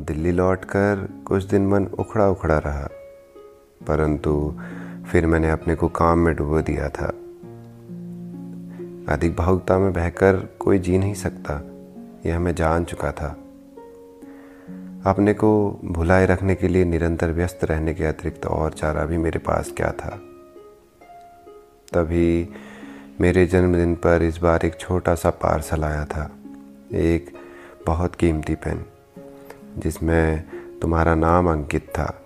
दिल्ली लौटकर कुछ दिन मन उखड़ा उखड़ा रहा, परंतु फिर मैंने अपने को काम में डुबो दिया था। अधिक भावुकता में बहकर कोई जी नहीं सकता, यह मैं जान चुका था। अपने को भुलाए रखने के लिए निरंतर व्यस्त रहने के अतिरिक्त और चारा भी मेरे पास क्या था। तभी मेरे जन्मदिन पर इस बार एक छोटा सा पार्सल आया था, एक बहुत कीमती पेन। जिसमें तुम्हारा नाम अंकित था,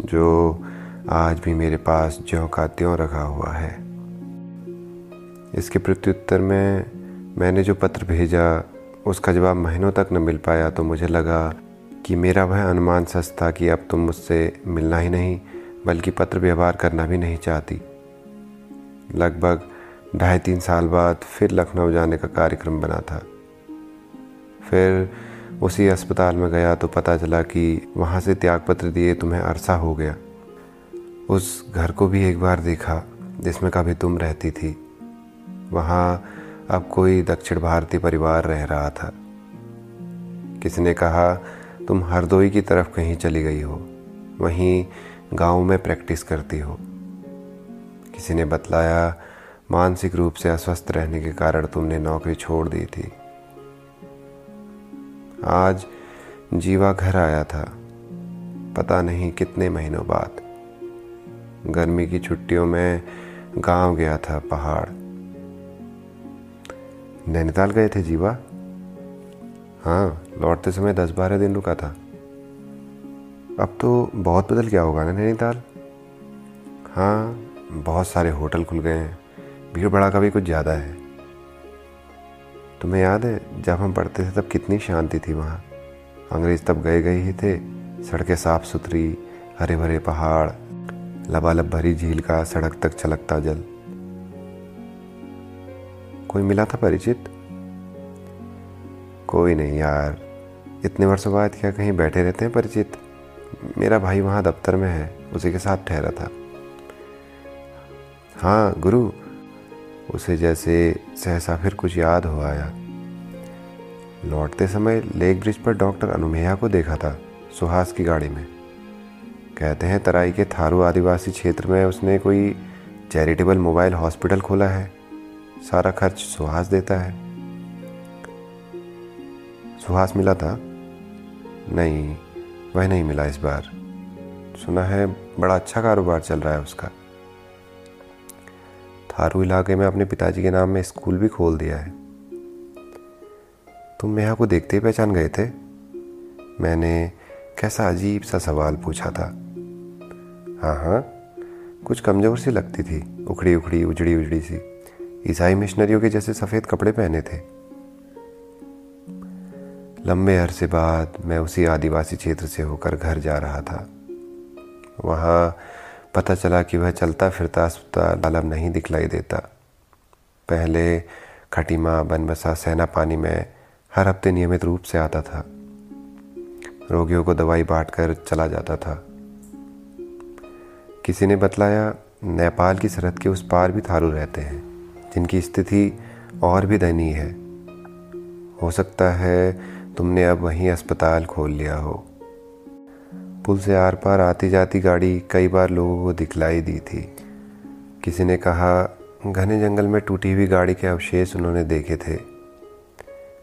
जो आज भी मेरे पास ज्यों का त्यों रखा हुआ है। इसके प्रत्युत्तर में मैंने जो पत्र भेजा, उसका जवाब महीनों तक न मिल पाया तो मुझे लगा कि मेरा वह अनुमान सच था कि अब तुम मुझसे मिलना ही नहीं, बल्कि पत्र व्यवहार करना भी नहीं चाहती। लगभग ढाई तीन साल बाद फिर लखनऊ जाने का कार्यक्रम बना था। फिर उसी अस्पताल में गया तो पता चला कि वहाँ से त्यागपत्र दिए तुम्हें अरसा हो गया। उस घर को भी एक बार देखा, जिसमें कभी तुम रहती थी। वहाँ अब कोई दक्षिण भारतीय परिवार रह रहा था। किसी ने कहा, तुम हरदोई की तरफ़ कहीं चली गई हो। वहीं गाँव में प्रैक्टिस करती हो। किसी ने बतलाया, मानसिक रूप से अस्वस्थ रहने के कारण तुमने नौकरी छोड़ दी थी। आज जीवा घर आया था, पता नहीं कितने महीनों बाद। गर्मी की छुट्टियों में गाँव गया था पहाड़। नैनीताल गए थे जीवा? हाँ लौटते समय दस बारह दिन रुका था। अब तो बहुत बदल गया होगा ना नैनीताल? हाँ बहुत सारे होटल खुल गए हैं भीड़ भड़ा का भी कुछ ज़्यादा है। तुम्हें याद है, जब हम पढ़ते थे तब कितनी शांति थी वहाँ। अंग्रेज़ तब गए गए ही थे, सड़कें साफ़ सुथरी हरे भरे पहाड़, लबालब भरी झील का सड़क तक छलकता जल। कोई मिला था परिचित? कोई नहीं यार, इतने वर्षों बाद क्या कहीं बैठे रहते हैं परिचित? मेरा भाई वहाँ दफ्तर में है, उसी के साथ ठहरा था। हाँ गुरु उसे जैसे सहसा फिर कुछ याद हो आया। लौटते समय लेक ब्रिज पर डॉक्टर अनुमेया को देखा था, सुहास की गाड़ी में। कहते हैं, तराई के थारू आदिवासी क्षेत्र में उसने कोई चैरिटेबल मोबाइल हॉस्पिटल खोला है। सारा खर्च सुहास देता है। सुहास मिला था? नहीं, वह नहीं मिला इस बार। सुना है, बड़ा अच्छा कारोबार चल रहा है उसका। थारू इलाके में अपने पिताजी के नाम में स्कूल भी खोल दिया है। तुम नेहा को देखते ही पहचान गए थे? मैंने कैसा अजीब सा सवाल पूछा था। हाँ हाँ कुछ कमज़ोर सी लगती थी, उखड़ी उखड़ी, उजड़ी उजड़ी सी। ईसाई मिशनरियों के जैसे सफ़ेद कपड़े पहने थे। लंबे अरसे बाद मैं उसी आदिवासी क्षेत्र से होकर घर जा रहा था। वहाँ पता चला कि वह चलता फिरता अस्पताल अब नहीं दिखलाई देता। पहले खटीमा बनबसा सेना पानी में हर हफ़्ते नियमित रूप से आता था। रोगियों को दवाई बांट कर चला जाता था। किसी ने बतलाया, नेपाल की सरहद के उस पार भी थारू रहते हैं, जिनकी स्थिति और भी दयनीय है। हो सकता है तुमने अब वहीं अस्पताल खोल लिया हो। पुल से आर पार आती जाती गाड़ी कई बार लोगों को दिखलाई दी थी। किसी ने कहा, घने जंगल में टूटी हुई गाड़ी के अवशेष उन्होंने देखे थे।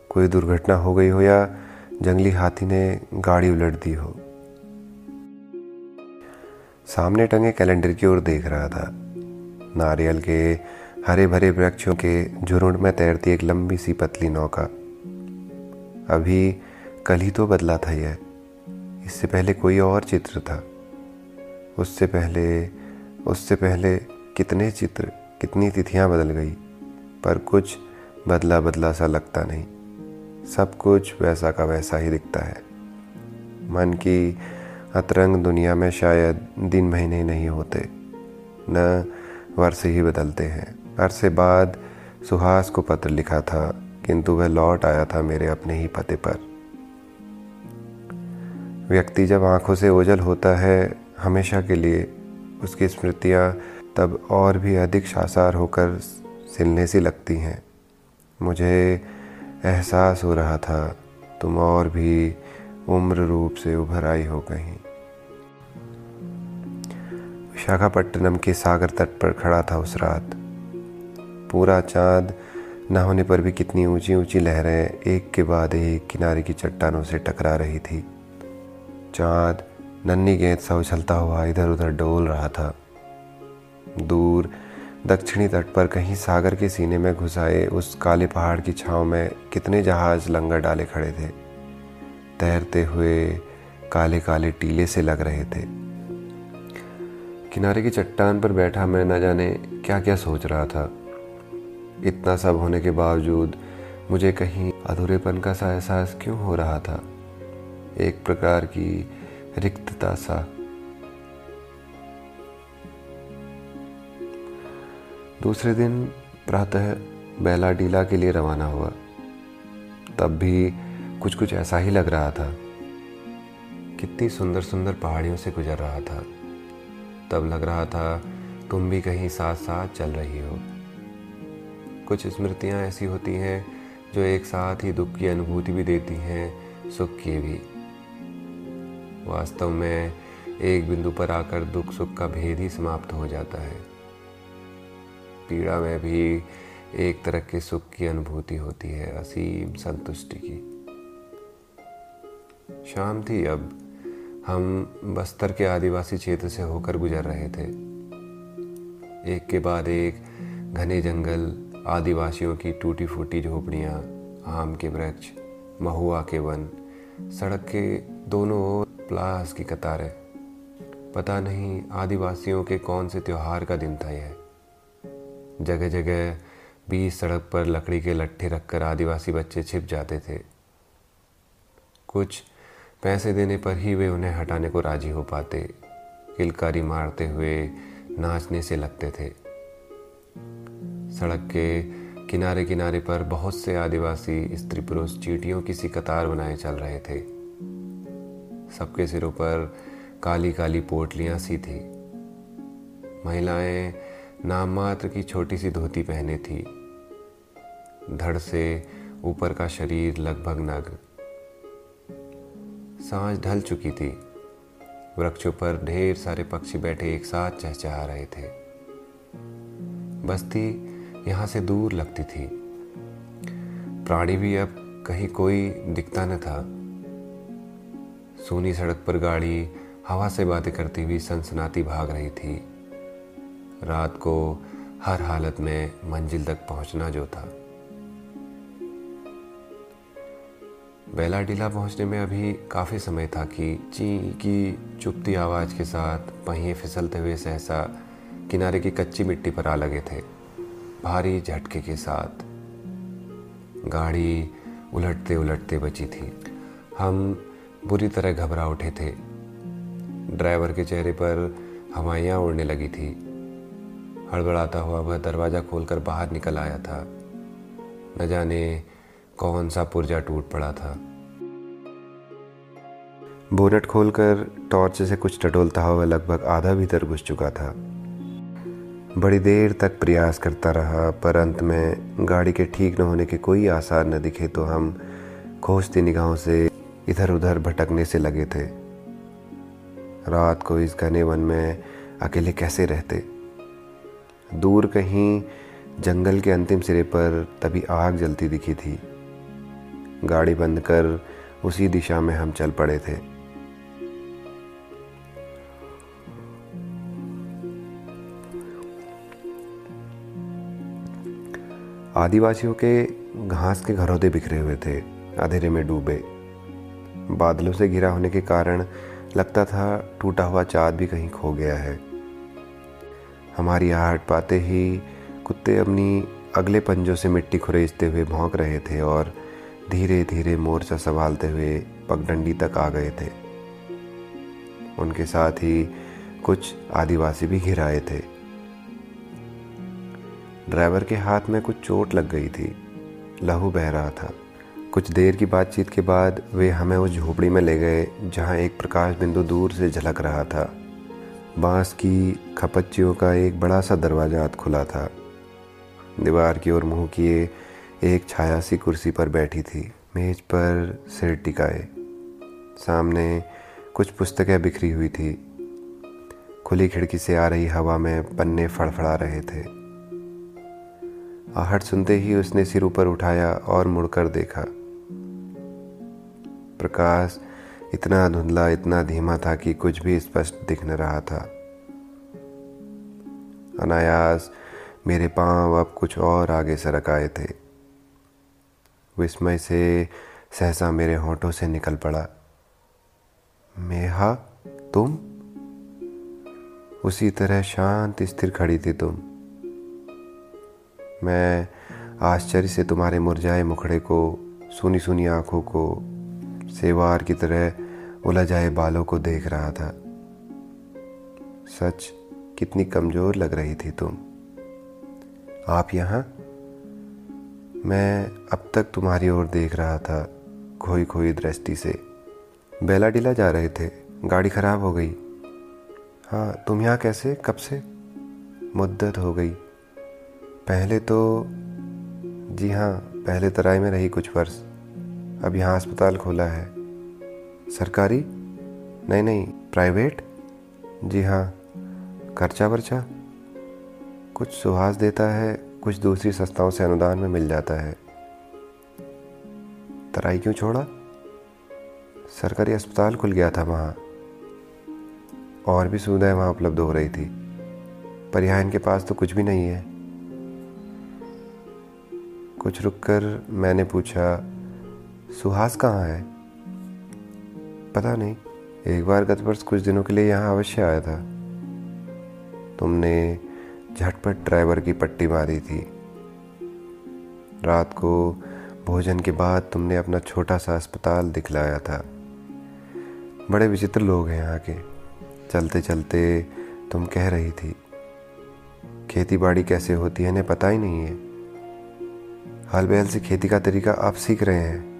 कोई दुर्घटना हो गई हो या जंगली हाथी ने गाड़ी उलट दी हो? सामने टंगे कैलेंडर की ओर देख रहा था। नारियल के हरे भरे वृक्षों के झुरुंड में तैरती एक लंबी सी पतली नौका। अभी कल ही तो बदला था यह। इससे पहले कोई और चित्र था। उससे पहले उससे पहले कितने चित्र, कितनी तिथियाँ बदल गई, पर कुछ बदला बदला सा लगता नहीं। सब कुछ वैसा का वैसा ही दिखता है। मन की अतरंग दुनिया में शायद दिन महीने नहीं होते, न वर्ष ही बदलते हैं। अरसे बाद सुहास को पत्र लिखा था, किंतु वह लौट आया था मेरे अपने ही पते पर। व्यक्ति जब आँखों से ओझल होता है, हमेशा के लिए उसकी स्मृतियाँ तब और भी अधिक शासार होकर सिलने सी लगती हैं। मुझे एहसास हो रहा था, तुम और भी उम्र रूप से उभर आई हो कहीं। विशाखापट्टनम के सागर तट पर खड़ा था उस रात। पूरा चाँद न होने पर भी कितनी ऊँची ऊँची लहरें एक के बाद एक किनारे की चट्टानों से टकरा रही थी। चाँद, नन्ही गेंद सा उछलता हुआ इधर उधर डोल रहा था। दूर, दक्षिणी तट पर कहीं सागर के सीने में घुसाए उस काले पहाड़ की छांव में कितने जहाज़ लंगर डाले खड़े थे। तैरते हुए काले काले टीले से लग रहे थे। किनारे की चट्टान पर बैठा मैं न जाने क्या क्या सोच रहा था। इतना सब होने के बावजूद मुझे कहीं अधूरेपन का सा एहसास क्यों हो रहा था? एक प्रकार की रिक्तता सा। दूसरे दिन प्रातः बैला डीला के लिए रवाना हुआ। तब भी कुछ कुछ ऐसा ही लग रहा था। कितनी सुंदर सुंदर पहाड़ियों से गुजर रहा था। तब लग रहा था, तुम भी कहीं साथ साथ चल रही हो। कुछ स्मृतियाँ ऐसी होती हैं, जो एक साथ ही दुख की अनुभूति भी देती हैं, सुख की भी। वास्तव में एक बिंदु पर आकर दुख सुख का भेद ही समाप्त हो जाता है। पीड़ा में भी एक तरह के सुख की अनुभूति होती है, असीम संतुष्टि की। शाम थी अब। हम बस्तर के आदिवासी क्षेत्र से होकर गुजर रहे थे। एक के बाद एक घने जंगल, आदिवासियों की टूटी फूटी झोपड़ियाँ, आम के वृक्ष, महुआ के वन, सड़क के दोनों ओर प्लास की कतारें। पता नहीं आदिवासियों के कौन से त्योहार का दिन था यह। जगह जगह बीच सड़क पर लकड़ी के लट्ठे रखकर आदिवासी बच्चे छिप जाते थे। कुछ पैसे देने पर ही वे उन्हें हटाने को राज़ी हो पाते। किलकारी मारते हुए नाचने से लगते थे। सड़क के किनारे किनारे पर बहुत से आदिवासी स्त्री पुरुष चीटियों की सी कतार बनाए चल रहे थे। सबके सिरों पर काली काली पोटलियाँ सी थी। महिलाएँ नाम मात्र की छोटी सी धोती पहने थी। धड़ से ऊपर का शरीर लगभग नग्न साँझ ढल चुकी थी। वृक्षों पर ढेर सारे पक्षी बैठे एक साथ चहचहा रहे थे। बस्ती यहाँ से दूर लगती थी। प्राणी भी अब कहीं कोई दिखता न था। सोनी सड़क पर गाड़ी हवा से बातें करती हुई सनसनाती भाग रही थी। रात को हर हालत में मंजिल तक पहुँचना जो था। बेला डीला पहुँचने में अभी काफ़ी समय था कि ची की चुपती आवाज़ के साथ पहिए फिसलते हुए सहसा किनारे की कच्ची मिट्टी पर आ लगे थे, भारी झटके के साथ। गाड़ी उलटते उलटते बची थी। हम बुरी तरह घबरा उठे थे। ड्राइवर के चेहरे पर हवाइयाँ उड़ने लगी थी। हड़बड़ाता हुआ वह दरवाज़ा खोलकर बाहर निकल आया था। न जाने कौन सा पुर्जा टूट पड़ा था। बोनट खोलकर टॉर्च से कुछ टटोलता हुआ लगभग आधा भीतर घुस चुका था। बड़ी देर तक प्रयास करता रहा, पर अंत में गाड़ी के ठीक न होने के कोई आसार न दिखे तो हम खोजती निगाहों से इधर उधर भटकने से लगे थे। रात को इस घने वन में अकेले कैसे रहते? दूर कहीं जंगल के अंतिम सिरे पर तभी आग जलती दिखी थी। गाड़ी बंद कर उसी दिशा में हम चल पड़े थे। आदिवासियों के घास के घरौदे बिखरे हुए थे, अंधेरे में डूबे। बादलों से घिरा होने के कारण लगता था टूटा हुआ चाँद भी कहीं खो गया है। हमारी आहट पाते ही कुत्ते अपनी अगले पंजों से मिट्टी खुरेजते हुए भौंक रहे थे और धीरे धीरे मोर्चा संभालते हुए पगडंडी तक आ गए थे। उनके साथ ही कुछ आदिवासी भी घिराए थे। ड्राइवर के हाथ में कुछ चोट लग गई थी। लहू बह रहा था। कुछ देर की बातचीत के बाद वे हमें उस झोपड़ी में ले गए, जहाँ एक प्रकाश बिंदु दूर से झलक रहा था। बाँस की खपच्चियों का एक बड़ा सा दरवाज़ा हाथ खुला था। दीवार की ओर मुँह किए एक छाया सी कुर्सी पर बैठी थी। मेज पर सिर टिकाए। सामने कुछ पुस्तकें बिखरी हुई थी। खुली खिड़की से आ रही हवा में पन्ने फड़फड़ा रहे थे। आहट सुनते ही उसने सिर ऊपर उठाया और मुड़कर देखा। प्रकाश इतना धुंधला, इतना धीमा था कि कुछ भी स्पष्ट दिख न रहा था। अनायास मेरे पाँव अब कुछ और आगे सरक आए थे। विस्मय से सहसा मेरे होठों से निकल पड़ा। मेहा, तुम? उसी तरह शांत स्थिर खड़ी थी तुम। मैं आश्चर्य से तुम्हारे मुरझाए मुखड़े को सुनी सुनी आँखों को सेवार की तरह उलझाए बालों को देख रहा था। सच, कितनी कमज़ोर लग रही थी तुम। आप यहाँ? मैं अब तक तुम्हारी ओर देख रहा था खोई खोई दृष्टि से। बेला डिला जा रहे थे, गाड़ी ख़राब हो गई। हाँ तुम यहाँ कैसे, कब से? मुद्दत हो गई। पहले तो जी हाँ पहले तराई में रही कुछ वर्ष। अब यहाँ अस्पताल खोला है। सरकारी? नहीं नहीं, प्राइवेट? जी हाँ खर्चा वर्चा? कुछ सुहास देता है, कुछ दूसरी संस्थाओं से अनुदान में मिल जाता है। तराई क्यों छोड़ा? सरकारी अस्पताल खुल गया था वहाँ। और भी सुविधाएँ वहाँ उपलब्ध हो रही थी। पर यहाँ इनके पास तो कुछ भी नहीं है। कुछ रुककर मैंने पूछा सुहास कहाँ है? पता नहीं। एक बार गत वर्ष कुछ दिनों के लिए यहाँ अवश्य आया था। तुमने झटपट ड्राइवर की पट्टी मारी थी। रात को भोजन के बाद तुमने अपना छोटा सा अस्पताल दिखलाया था। बड़े विचित्र लोग हैं यहाँ के। चलते चलते तुम कह रही थी खेती बाड़ी कैसे होती है, इन्हें पता ही नहीं है। हल बैल से खेती का तरीका आप सीख रहे हैं।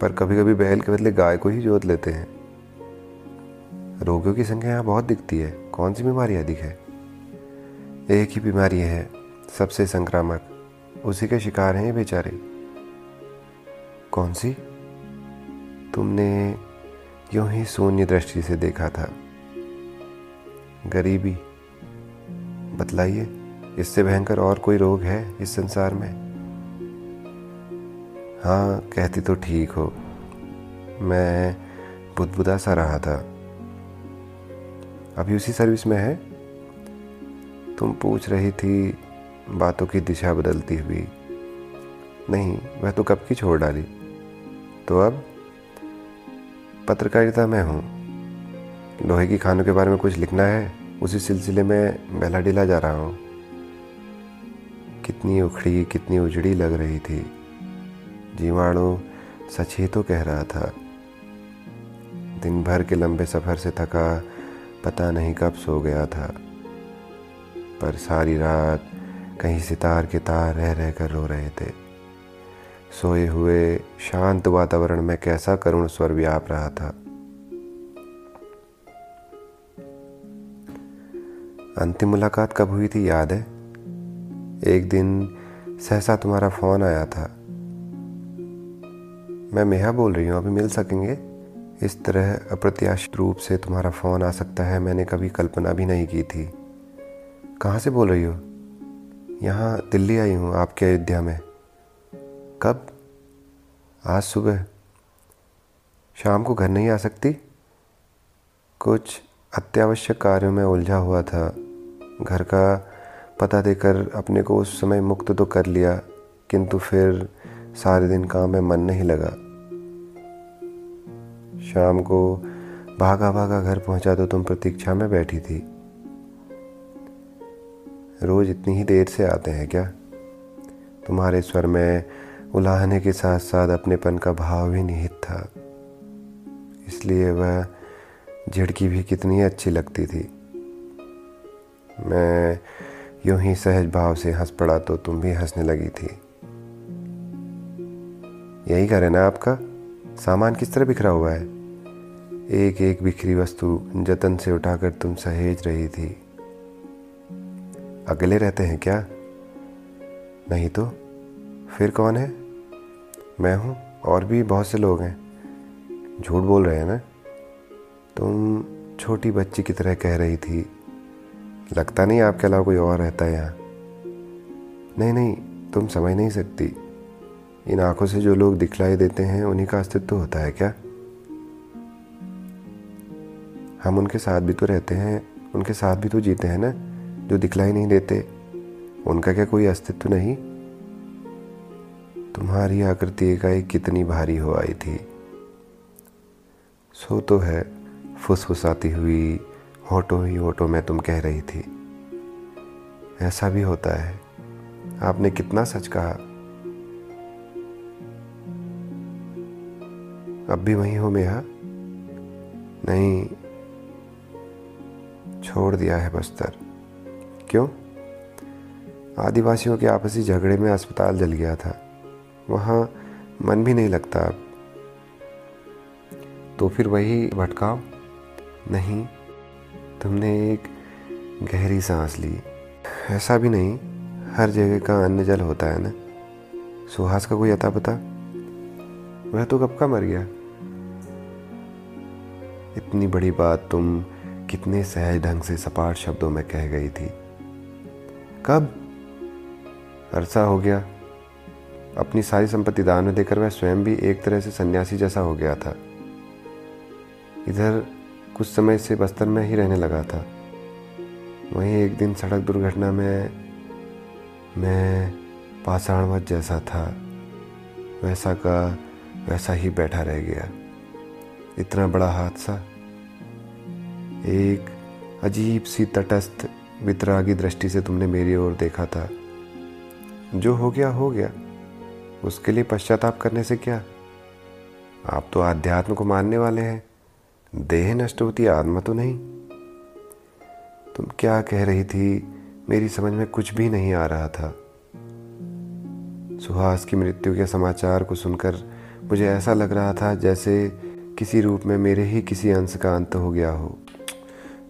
पर कभी कभी बैल के बदले गाय को ही जोत लेते हैं। रोगियों की संख्या यहाँ बहुत दिखती है। कौन सी बीमारी अधिक है? एक ही बीमारी है, सबसे संक्रामक। उसी के शिकार हैं ये बेचारे। कौन सी? तुमने यूँ ही शून्य दृष्टि से देखा था। गरीबी। बतलाइए, इससे भयंकर और कोई रोग है इस संसार में? हाँ कहती तो ठीक हो। मैं बुदबुदा सा रहा था। अभी उसी सर्विस में है? तुम पूछ रही थी, बातों की दिशा बदलती हुई। नहीं, वह तो कब की छोड़ डाली? तो अब? पत्रकारिता में हूँ। लोहे की खानों के बारे में कुछ लिखना है? उसी सिलसिले में बेला डिला जा रहा हूँ। कितनी उखड़ी, कितनी उजड़ी लग रही थी। जीवाणु सच ही तो कह रहा था। दिन भर के लंबे सफ़र से थका, पता नहीं कब सो गया था। पर सारी रात कहीं सितार के तार रह रह कर रो रहे थे। सोए हुए, शांत वातावरण में कैसा करुण स्वर व्याप रहा था। अंतिम मुलाकात कब हुई थी, याद है? एक दिन सहसा तुम्हारा फ़ोन आया था। मैं मेहा बोल रही हूँ, अभी मिल सकेंगे? इस तरह अप्रत्याशित रूप से तुम्हारा फ़ोन आ सकता है, मैंने कभी कल्पना भी नहीं की थी। कहाँ से बोल रही हो? यहाँ दिल्ली आई हूँ, आपके अयोध्या में। कब? आज सुबह। शाम को घर नहीं आ सकती? कुछ अत्यावश्यक कार्यों में उलझा हुआ था। घर का पता देकर अपने को उस समय मुक्त तो कर लिया, किंतु फिर सारे दिन काम में मन नहीं लगा। शाम को भागा भागा घर पहुँचा तो तुम प्रतीक्षा में बैठी थी। रोज इतनी ही देर से आते हैं क्या? तुम्हारे स्वर में उलाहने के साथ साथ अपनेपन का भाव भी निहित था। इसलिए वह झिड़की भी कितनी अच्छी लगती थी। मैं यूँ ही सहज भाव से हंस पड़ा तो तुम भी हंसने लगी थी। यही घर है ना आपका? सामान किस तरह बिखरा हुआ है? एक एक बिखरी वस्तु जतन से उठाकर तुम सहेज रही थी। अकेले रहते हैं क्या? नहीं तो? फिर कौन है? मैं हूँ, और भी बहुत से लोग हैं। झूठ बोल रहे हैं ना? तुम छोटी बच्ची की तरह कह रही थी। लगता नहीं आपके अलावा कोई और रहता है यहाँ? नहीं नहीं, तुम समझ नहीं सकती। इन आँखों से जो लोग दिखलाई देते हैं, उन्हीं का अस्तित्व होता है क्या? हम उनके साथ भी तो रहते हैं, उनके साथ भी तो जीते हैं ना, जो दिखलाई नहीं देते। उनका क्या कोई अस्तित्व नहीं? तुम्हारी आकृति इकाई कितनी भारी हो आई थी। सो तो है, फुसफुसाती हुई होटो ही होटो में तुम कह रही थी। ऐसा भी होता है। आपने कितना सच कहा अब भी वही हो मेहा नहीं, छोड़ दिया है बस्तर। क्यों? आदिवासियों के आपसी झगड़े में अस्पताल जल गया था। वहाँ मन भी नहीं लगता अब। तो फिर वही भटकाव? नहीं, तुमने एक गहरी सांस ली। ऐसा भी नहीं, हर जगह का अन्न जल होता है ना? सुहास का कोई अता पता वह तो कब का मर गया? इतनी बड़ी बात तुम कितने सहज ढंग से सपाट शब्दों में कह गई थी। कब? अरसा हो गया। अपनी सारी संपत्ति दान में देकर वह स्वयं भी एक तरह से सन्यासी जैसा हो गया था। इधर कुछ समय से बस्तर में ही रहने लगा था। वहीं एक दिन सड़क दुर्घटना में मैं पाषाणवत जैसा था। वैसा का वैसा ही बैठा रह गया। इतना बड़ा हादसा। एक अजीब सी तटस्थ वितरागी दृष्टि से तुमने मेरी ओर देखा था। जो हो गया हो गया। उसके लिए पश्चाताप करने से क्या? आप तो आध्यात्म को मानने वाले हैं। देह नष्ट होती, आत्मा तो नहीं। तुम क्या कह रही थी? मेरी समझ में कुछ भी नहीं आ रहा था। सुहास की मृत्यु के समाचार को सुनकर मुझे ऐसा लग रहा था जैसे किसी रूप में मेरे ही किसी अंश का अंत हो गया हो।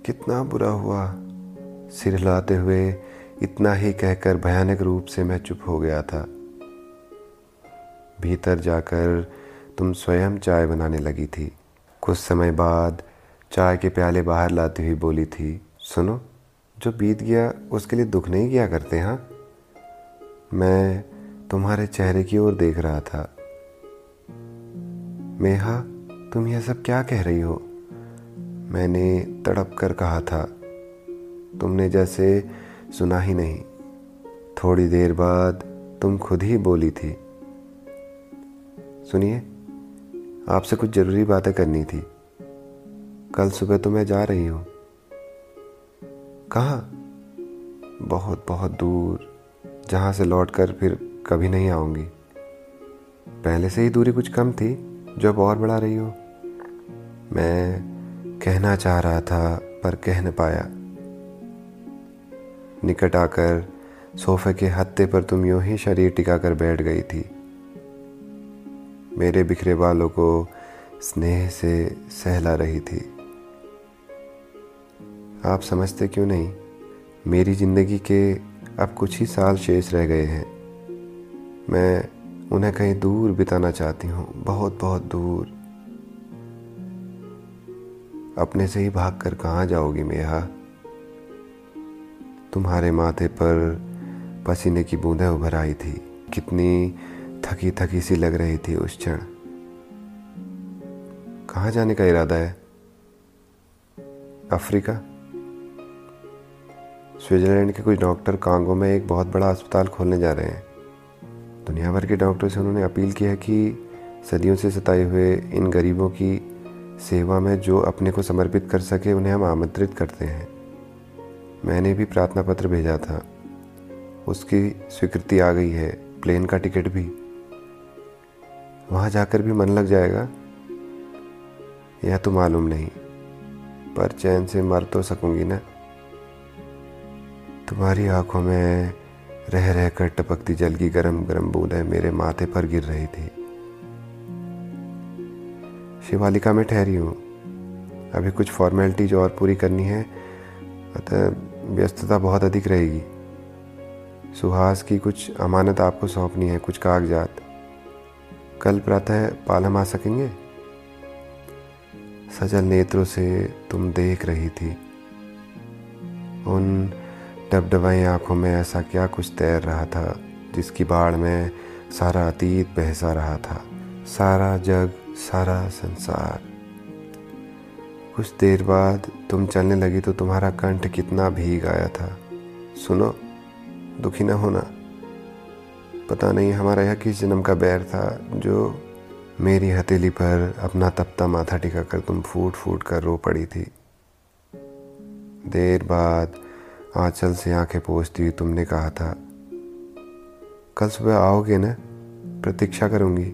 कितना बुरा हुआ। सिर हिलाते हुए इतना ही कहकर भयानक रूप से मैं चुप हो गया था। भीतर जाकर तुम स्वयं चाय बनाने लगी थी। कुछ समय बाद चाय के प्याले बाहर लाती हुई बोली थी, सुनो, जो बीत गया उसके लिए दुख नहीं किया करते हाँ? मैं तुम्हारे चेहरे की ओर देख रहा था। मेहा तुम यह सब क्या कह रही हो? मैंने तड़प कर कहा था। तुमने जैसे सुना ही नहीं। थोड़ी देर बाद तुम खुद ही बोली थी। सुनिए, आपसे कुछ ज़रूरी बातें करनी थी। कल सुबह तो मैं जा रही हूँ। कहाँ? बहुत बहुत दूर, जहाँ से लौट कर फिर कभी नहीं आऊँगी। पहले से ही दूरी कुछ कम थी। जो अब और बढ़ा रही हो? मैं कहना चाह रहा था, पर कह न पाया। निकट आकर सोफे के हत्ते पर तुम यूँ ही शरीर टिकाकर बैठ गई थी। मेरे बिखरे बालों को स्नेह से सहला रही थी। आप समझते क्यों नहीं? मेरी ज़िंदगी के अब कुछ ही साल शेष रह गए हैं। मैं उन्हें कहीं दूर बिताना चाहती हूँ बहुत बहुत दूर। अपने से ही भाग कर कहाँ जाओगी मेहा? तुम्हारे माथे पर पसीने की बूंदें उभर आई थी। कितनी थकी थकी सी लग रही थी उस क्षण। कहाँ जाने का इरादा है? अफ्रीका? स्विट्जरलैंड के कुछ डॉक्टर कांगो में एक बहुत बड़ा अस्पताल खोलने जा रहे हैं। दुनिया भर के डॉक्टरों से उन्होंने अपील की है कि सदियों से सताए हुए इन गरीबों की सेवा में जो अपने को समर्पित कर सके, उन्हें हम आमंत्रित करते हैं। मैंने भी प्रार्थना पत्र भेजा था। उसकी स्वीकृति आ गई है। प्लेन का टिकट भी। वहाँ जाकर भी मन लग जाएगा? यह तो मालूम नहीं। पर चैन से मर तो सकूँगी ना? तुम्हारी आँखों में रह रह कर टपकती जल की गरम गरम बूंदें मेरे माथे पर गिर रही थी। शिवालिका में ठहरी हूँ। अभी कुछ फॉर्मेलिटीज और पूरी करनी है, अतः व्यस्तता बहुत अधिक रहेगी। सुहास की कुछ अमानत आपको सौंपनी है, कुछ कागजात। कल प्रातः पालम आ सकेंगे? सजल नेत्रों से तुम देख रही थी। उन डबडबाई आँखों में ऐसा क्या कुछ तैर रहा था, जिसकी बाढ़ में सारा अतीत बहसा रहा था। सारा जग, सारा संसार। कुछ देर बाद तुम चलने लगी तो तुम्हारा कंठ कितना भीग आया था। सुनो, दुखी ना होना। पता नहीं हमारा यह किस जन्म का बैर था, जो मेरी हथेली पर अपना तपता माथा टिका कर तुम फूट फूट कर रो पड़ी थी। देर बाद आंचल से आँखें हुई तुमने कहा था। कल सुबह आओगे ना? प्रतीक्षा करूँगी।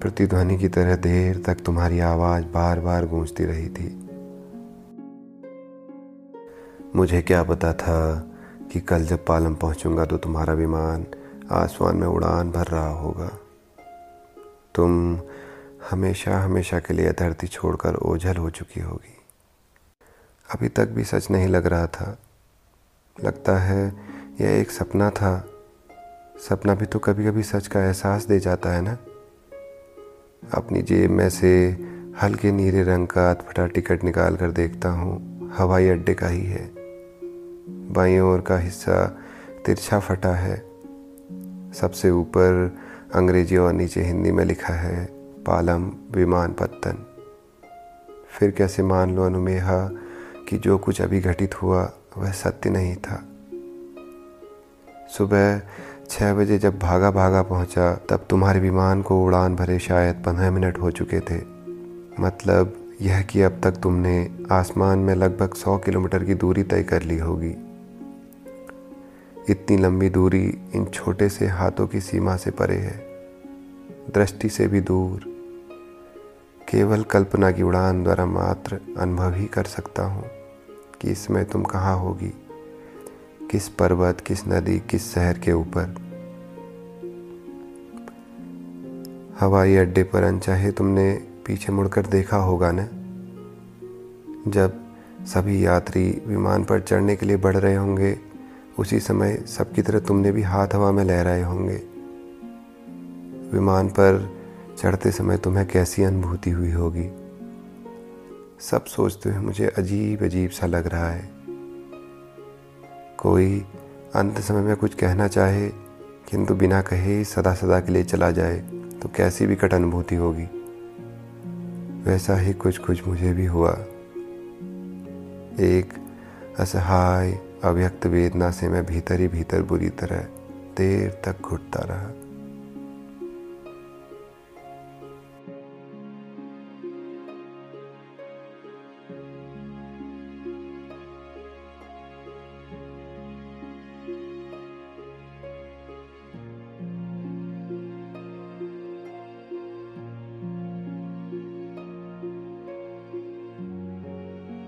प्रतिध्वनि की तरह देर तक तुम्हारी आवाज़ बार बार गूंजती रही थी। मुझे क्या पता था कि कल जब पालम पहुंचूँगा तो तुम्हारा विमान आसमान में उड़ान भर रहा होगा। तुम हमेशा हमेशा के लिए धरती छोड़कर ओझल हो चुकी होगी। अभी तक भी सच नहीं लग रहा था। लगता है यह एक सपना था। सपना भी तो कभी कभी सच का एहसास दे जाता है ना? अपनी जेब में से हल्के नीले रंग का अटफटा टिकट निकाल कर देखता हूँ। हवाई अड्डे का ही है। बाई ओर का हिस्सा तिरछा फटा है। सबसे ऊपर अंग्रेज़ी और नीचे हिंदी में लिखा है, पालम विमान पत्तन। फिर कैसे मान लो अनुमेहा कि जो कुछ अभी घटित हुआ, वह सत्य नहीं था। सुबह छः बजे जब भागा भागा पहुँचा, तब तुम्हारे विमान को उड़ान भरे शायद पंद्रह मिनट हो चुके थे। मतलब यह कि अब तक तुमने आसमान में लगभग सौ किलोमीटर की दूरी तय कर ली होगी। इतनी लंबी दूरी इन छोटे से हाथों की सीमा से परे है। दृष्टि से भी दूर। केवल कल्पना की उड़ान द्वारा मात्र अनुभव ही कर सकता हूँ। कि इस समय तुम कहाँ होगी? किस पर्वत, किस नदी, किस शहर के ऊपर? हवाई अड्डे पर अनचाहे तुमने पीछे मुड़कर देखा होगा ना? जब सभी यात्री विमान पर चढ़ने के लिए बढ़ रहे होंगे, उसी समय सबकी तरह तुमने भी हाथ हवा में लहराए होंगे। विमान पर चढ़ते समय तुम्हें कैसी अनुभूति हुई होगी? सब सोचते हुए मुझे अजीब अजीब सा लग रहा है। कोई अंत समय में कुछ कहना चाहे, किंतु बिना कहे सदा सदा के लिए चला जाए तो कैसी विकट अनुभूति होगी। वैसा ही कुछ कुछ मुझे भी हुआ। एक असहाय, अव्यक्त वेदना से मैं भीतर ही भीतर बुरी तरह, देर तक घुटता रहा।